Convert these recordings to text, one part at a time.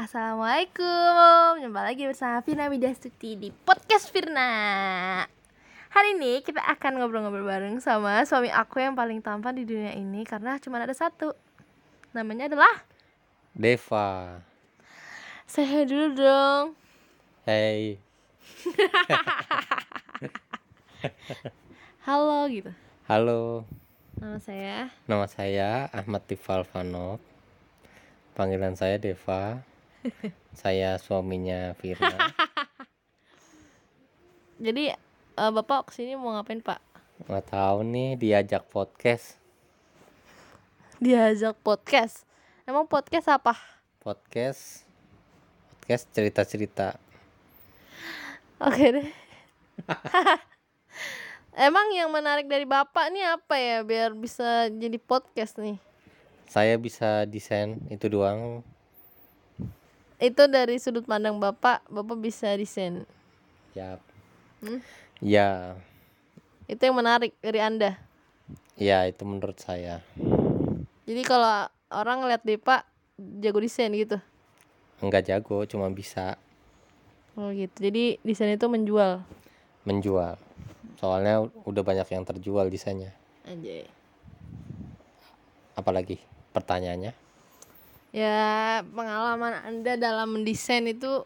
Assalamualaikum Jumpa lagi bersama Firna Widastuti di Podcast Firna Hari ini kita akan ngobrol-ngobrol bareng sama suami aku yang paling tampan di dunia ini Karena cuma ada satu Namanya adalah Deva. Saya dulu dong Hey, Halo gitu halo. Nama saya Nama saya Ahmad Tifal. Panggilan saya Deva. Saya suaminya Firna. Jadi eh, Bapak ke sini mau ngapain Pak? Nggak tahu nih diajak podcast. Diajak podcast Emang podcast apa? Podcast. Podcast cerita-cerita. Oke deh Emang yang menarik dari Bapak nih apa ya Biar bisa jadi podcast nih Saya bisa desain itu doang. Itu dari sudut pandang bapak bapak bisa desain Ya. Hmm? Ya, itu yang menarik dari anda ya itu menurut saya. jadi kalau orang ngeliat Depa jago desain gitu Enggak jago, cuma bisa oh gitu jadi desain itu menjual menjual. Soalnya udah banyak yang terjual desainnya. aja Apalagi pertanyaannya? Ya pengalaman anda dalam mendesain itu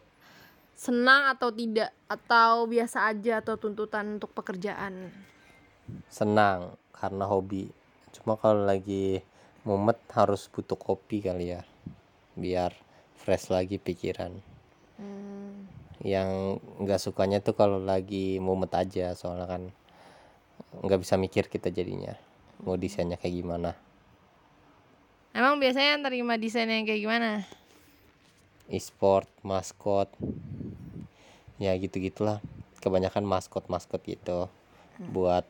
senang atau tidak? Atau biasa aja atau tuntutan untuk pekerjaan? Senang karena hobi. Cuma kalau lagi mumet harus butuh kopi kali ya biar fresh lagi pikiran. Hmm, yang nggak sukanya tuh kalau lagi mumet aja soalnya kan nggak bisa mikir kita jadinya mau desainnya kayak gimana emang biasanya yang terima desain yang kayak gimana? E-sport maskot. Ya gitu gitulah kebanyakan maskot maskot gitu buat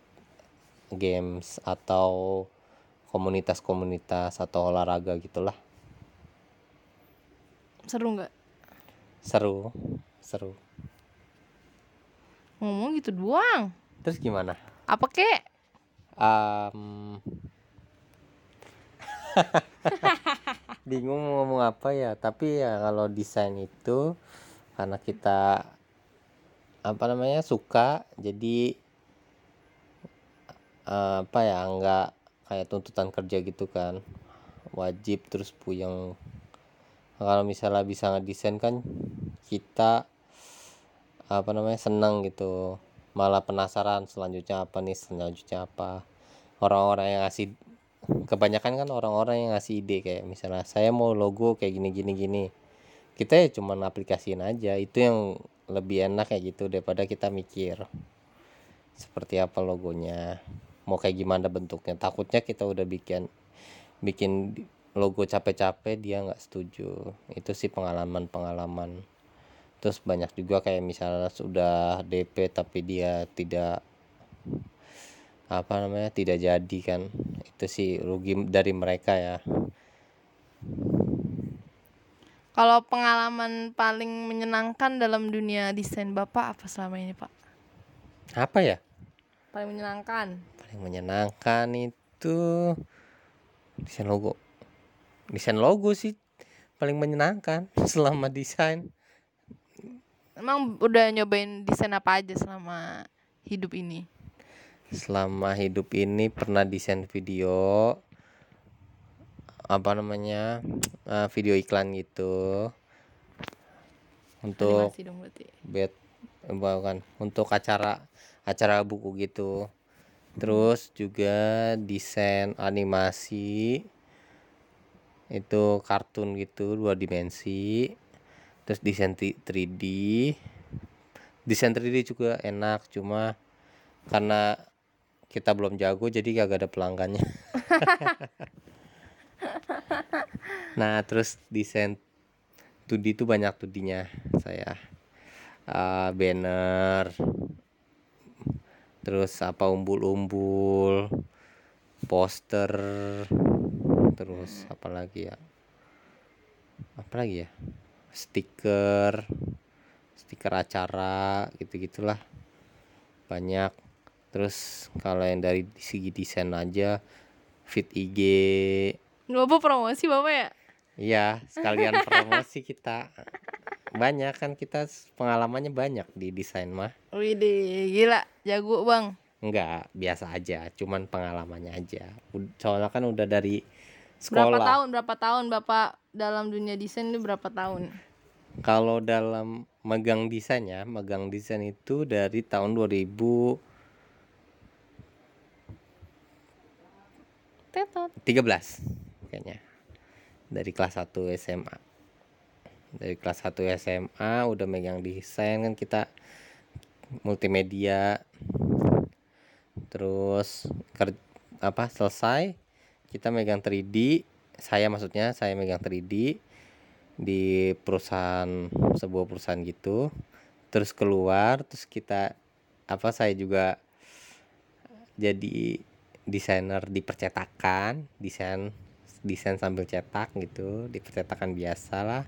games atau komunitas-komunitas atau olahraga gitulah. Seru nggak? Seru. Seru. Ngomong gitu doang. Terus gimana? Apa kek? Am, bingung mau ngomong apa ya tapi ya kalau desain itu karena kita apa namanya suka jadi eh, apa ya nggak kayak tuntutan kerja gitu kan. Wajib terus puyeng. Kalau misalnya bisa ngedesain kan kita apa namanya senang gitu. Malah penasaran selanjutnya apa nih selanjutnya apa. Orang-orang yang ngasih kebanyakan kan orang-orang yang ngasih ide kayak misalnya saya mau logo kayak gini gini gini. Kita ya cuman aplikasiin aja itu yang lebih enak kayak gitu daripada kita mikir seperti apa logonya mau kayak gimana bentuknya. Takutnya kita udah bikin bikin logo capek-capek dia nggak setuju. Itu sih pengalaman-pengalaman. Terus banyak juga kayak misalnya sudah DP tapi dia tidak apa namanya tidak jadi kan. Itu sih rugi dari mereka ya. Kalau pengalaman paling menyenangkan dalam dunia desain bapak apa selama ini pak? Apa ya? Paling menyenangkan. Paling menyenangkan itu desain logo. Desain logo sih paling menyenangkan selama desain. Emang udah nyobain desain apa aja selama hidup ini selama hidup ini pernah desain video apa namanya eh, video iklan gitu. Untuk dong bed bukan untuk acara acara buku gitu. Terus juga desain animasi itu kartun gitu dua dimensi. Terus desain 3D desain 3D juga enak cuma karena kita belum jago jadi kagak ada pelanggannya. Nah terus desain 2D itu banyak 2D-nya saya Ah, banner terus apa umbul-umbul poster terus apa lagi ya? Apa lagi ya? Stiker stiker acara gitu gitulah banyak terus kalau yang dari segi desain aja fit IG bapak promosi bapak ya? Iya sekalian promosi kita. Banyak kan kita pengalamannya banyak di desain mah. Widih, gila, jago bang. enggak biasa aja cuman pengalamannya aja. Soalnya kan udah dari Berapa sekolah. tahun, berapa tahun bapak dalam dunia desain ini berapa tahun? kalau dalam megang desain ya megang desain itu dari tahun 2013 Tetot. kayaknya. Dari kelas 1 SMA dari kelas 1 SMA udah megang desain kan kita multimedia. Terus ker- apa selesai kita megang 3D saya maksudnya saya megang 3D di perusahaan sebuah perusahaan gitu. Terus keluar terus kita apa saya juga jadi desainer di percetakan desain desain sambil cetak gitu di percetakan biasa lah.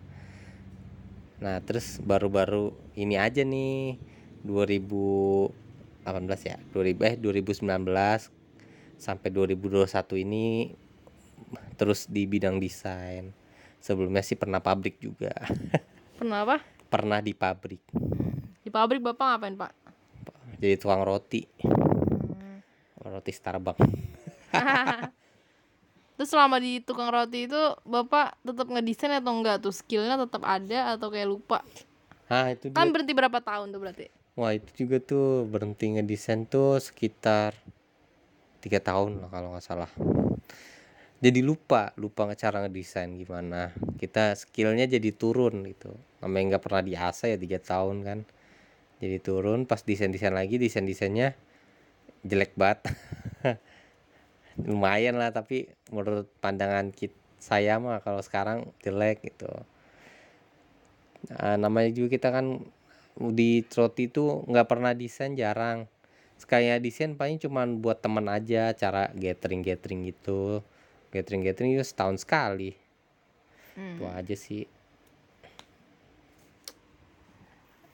Nah terus baru-baru ini aja nih 2018 ya 2000 eh 2019 sampai 2021 ini terus di bidang desain. Sebelumnya sih pernah pabrik juga. Pernah apa? pernah di pabrik. Di pabrik bapak ngapain pak? jadi tukang roti roti Starbucks. Terus selama di tukang roti itu bapak tetap ngedesain atau enggak tuh? Skillnya tetap ada atau kayak lupa? ah itu Kan dia. berhenti berapa tahun tuh berarti? wah itu juga tuh berhenti ngedesain tuh sekitar tiga tahun lah kalau nggak salah. Jadi lupa lupa cara ngedesain gimana. Kita skillnya jadi turun gitu. Namanya nggak pernah diasah ya tiga tahun kan. Jadi turun pas desain desain lagi desain desainnya jelek banget. Lumayan lah tapi menurut pandangan kit saya mah kalau sekarang jelek gitu. Nah, namanya juga kita kan di roti itu nggak pernah desain jarang. Sekalinya desain paling cuman buat teman aja cara gathering gathering gitu. Gathering gathering itu setahun sekali. Hmm. itu aja sih.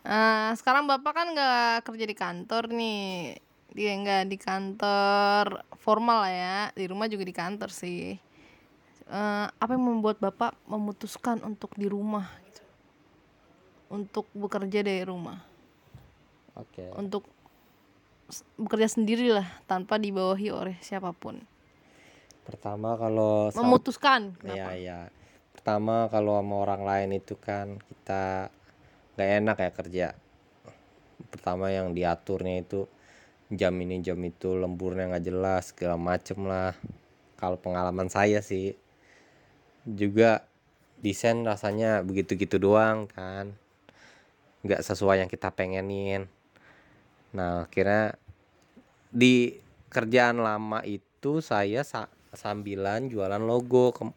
Eh, sekarang bapak kan nggak kerja di kantor nih, dia nggak di kantor formal lah ya, di rumah juga di kantor sih. Eh, apa yang membuat bapak memutuskan untuk di rumah gitu, untuk bekerja dari rumah, oke untuk s- bekerja sendiri lah tanpa dibawahi oleh siapa pun. pertama kalau Memutuskan, Iya kenapa? iya. Pertama kalau sama orang lain itu kan kita nggak enak ya kerja. Pertama yang diaturnya itu jam ini jam itu lemburnya nggak jelas segala macem lah. Kalau pengalaman saya sih juga desain rasanya begitu-gitu doang kan. Nggak sesuai yang kita pengenin. Nah akhirnya di kerjaan lama itu saya sa- sambilan jualan logo ke-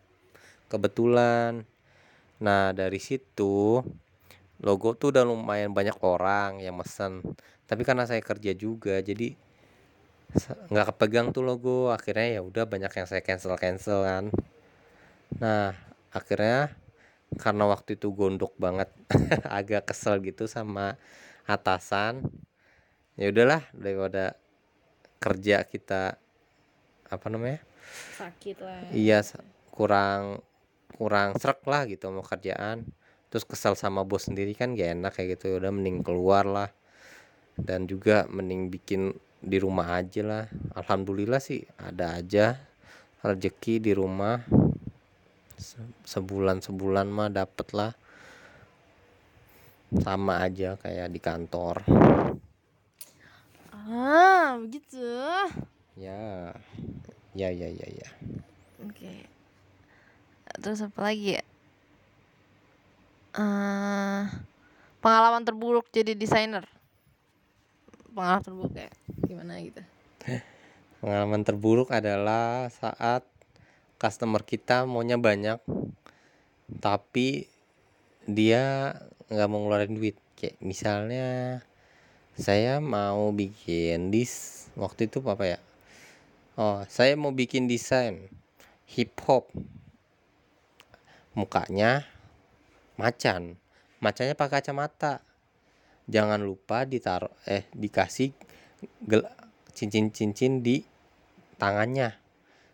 kebetulan nah dari situ logo tuh udah lumayan banyak orang yang mesen tapi karena saya kerja juga jadi nggak kepegang tuh logo. Akhirnya ya udah banyak yang saya cancel cancel kan. Nah akhirnya karena waktu itu gondok banget agak kesel gitu sama atasan ya udahlah daripada kerja kita apa namanya? Sakit lah. iya kurang kurang serak lah gitu mau kerjaan. Terus kesel sama bos sendiri kan gak enak kayak gitu udah mending keluar lah dan juga mending bikin di rumah aja lah alhamdulillah sih ada aja rezeki di rumah Se- sebulan sebulan mah dapet lah sama aja kayak di kantor Ah, begitu. ya ya ya ya ya Oke. Terus apa lagi ya? Eh, pengalaman terburuk jadi desainer. Pengalaman terburuk ya? Gimana gitu? Pengalaman terburuk adalah saat customer kita maunya banyak, tapi dia nggak mau ngeluarin duit. Kayak misalnya saya mau bikin dis waktu itu apa ya? Oh, saya mau bikin desain hip hop. Mukanya macan. Macannya pakai kacamata. Jangan lupa ditaruh eh dikasih cincin-cincin di tangannya.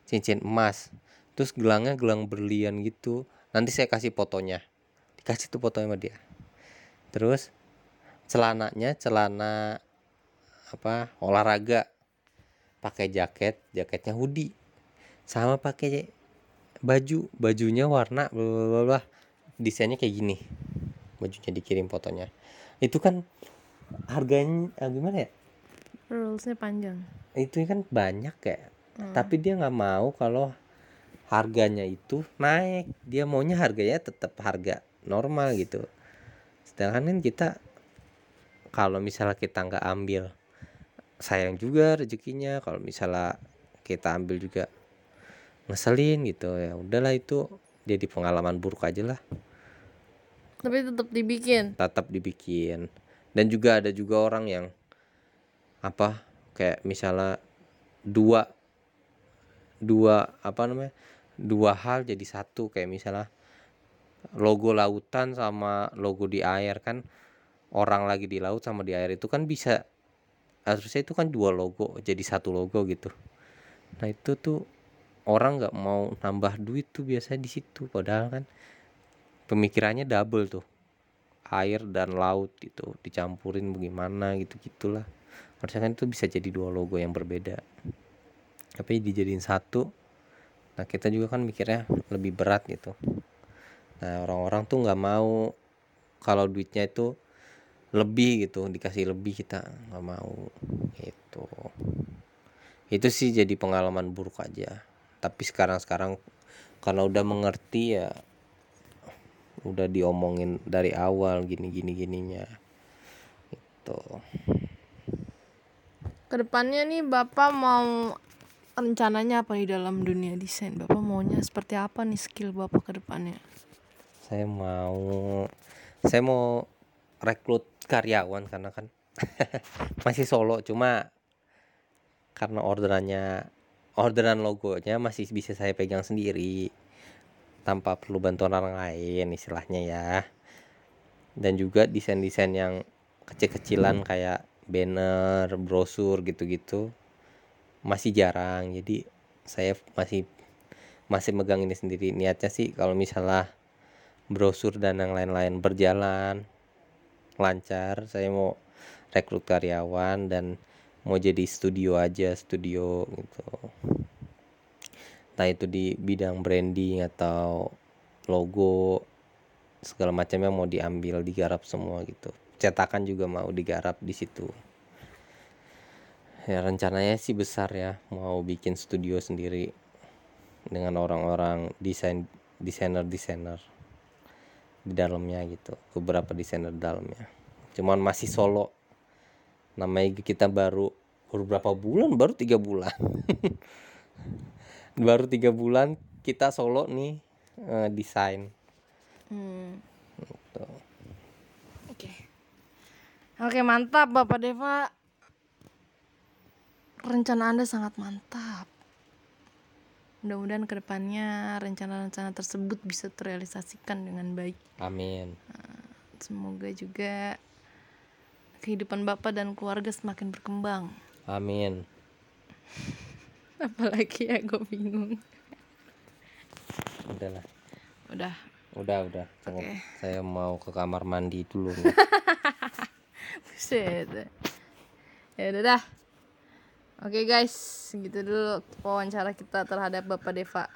Cincin emas. Terus gelangnya gelang berlian gitu. Nanti saya kasih fotonya. Dikasih tuh fotonya sama dia. Terus celananya celana apa olahraga. Pakai jaket jaketnya hoodie. Sama pakai baju. Bajunya warna bla bla, bla. desainnya kayak gini. Bajunya dikirim fotonya itu kan harganya ah, gimana ya? Rulesnya panjang. Itu kan banyak kayak tapi dia nggak mau kalau harganya itu naik. Dia maunya harganya tetap harga normal gitu. Sedangkan kan kita kalau misalnya kita nggak ambil sayang juga rezekinya. Kalau misalnya kita ambil juga ngeselin gitu ya udahlah itu jadi pengalaman buruk aja lah tapi tetap dibikin. Tetap dibikin. Dan juga ada juga orang yang apa kayak misalnya dua dua apa namanya dua hal jadi satu. Kayak misalnya logo lautan sama logo di air kan orang lagi di laut sama di air itu kan bisa harusnya itu kan dua logo jadi satu logo gitu. Nah itu tuh orang nggak mau nambah duit tuh biasanya di situ. Padahal kan pemikirannya double tuh. Air dan laut gitu dicampurin bagaimana gitu gitulah. Harusnya kan itu bisa jadi dua logo yang berbeda. Tapi dijadiin satu nah kita juga kan mikirnya lebih berat gitu. Nah orang-orang tuh nggak mau kalau duitnya itu lebih gitu dikasih lebih kita nggak mau itu itu sih jadi pengalaman buruk aja. Tapi sekarang-sekarang karena udah mengerti ya udah diomongin dari awal gini gini gininya. Itu ke depannya nih bapak mau rencananya apa di dalam dunia desain? Bapak maunya seperti apa nih skill bapak ke depannya saya mau saya mau rekrut karyawan karena kan masih solo cuma karena orderannya orderan logonya masih bisa saya pegang sendiri tanpa perlu bantuan orang lain istilahnya ya. Dan juga desain-desain yang kecil-kecilan kayak banner, brosur gitu-gitu masih jarang. Jadi saya masih masih megang ini sendiri. Niatnya sih kalau misalnya brosur dan yang lain-lain berjalan lancar saya mau rekrut karyawan dan mau jadi studio aja studio gitu entah itu di bidang branding atau logo segala macamnya mau diambil digarap semua gitu. Cetakan juga mau digarap di situ. Ya rencananya sih besar ya mau bikin studio sendiri dengan orang-orang desain desainer desainer di dalamnya gitu. Beberapa desainer dalamnya. Cuman masih solo. Namanya kita baru baru berapa bulan? Baru tiga bulan baru tiga bulan kita solo nih eh, desain. Hmm. Gitu. oke. Oke mantap bapak Deva. Rencana anda sangat mantap. Mudah-mudahan ke depannya rencana-rencana tersebut bisa terrealisasikan dengan baik. Amin. Semoga juga kehidupan bapak dan keluarga semakin berkembang. Amin apalagi ya gue bingung udahlah udah udah udah saya, Oke. saya mau ke kamar mandi dulu. Buset. Ya udah dah. Oke guys, gitu dulu wawancara kita terhadap Bapak Deva.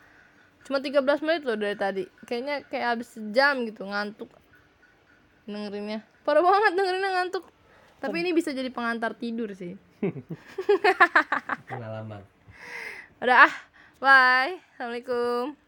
Cuma 13 menit loh dari tadi. Kayaknya kayak habis sejam gitu ngantuk. Dengerinnya. Parah banget dengerinnya ngantuk. Tapi ini bisa jadi pengantar tidur sih. pengalaman Udah ah. Bye. Assalamualaikum.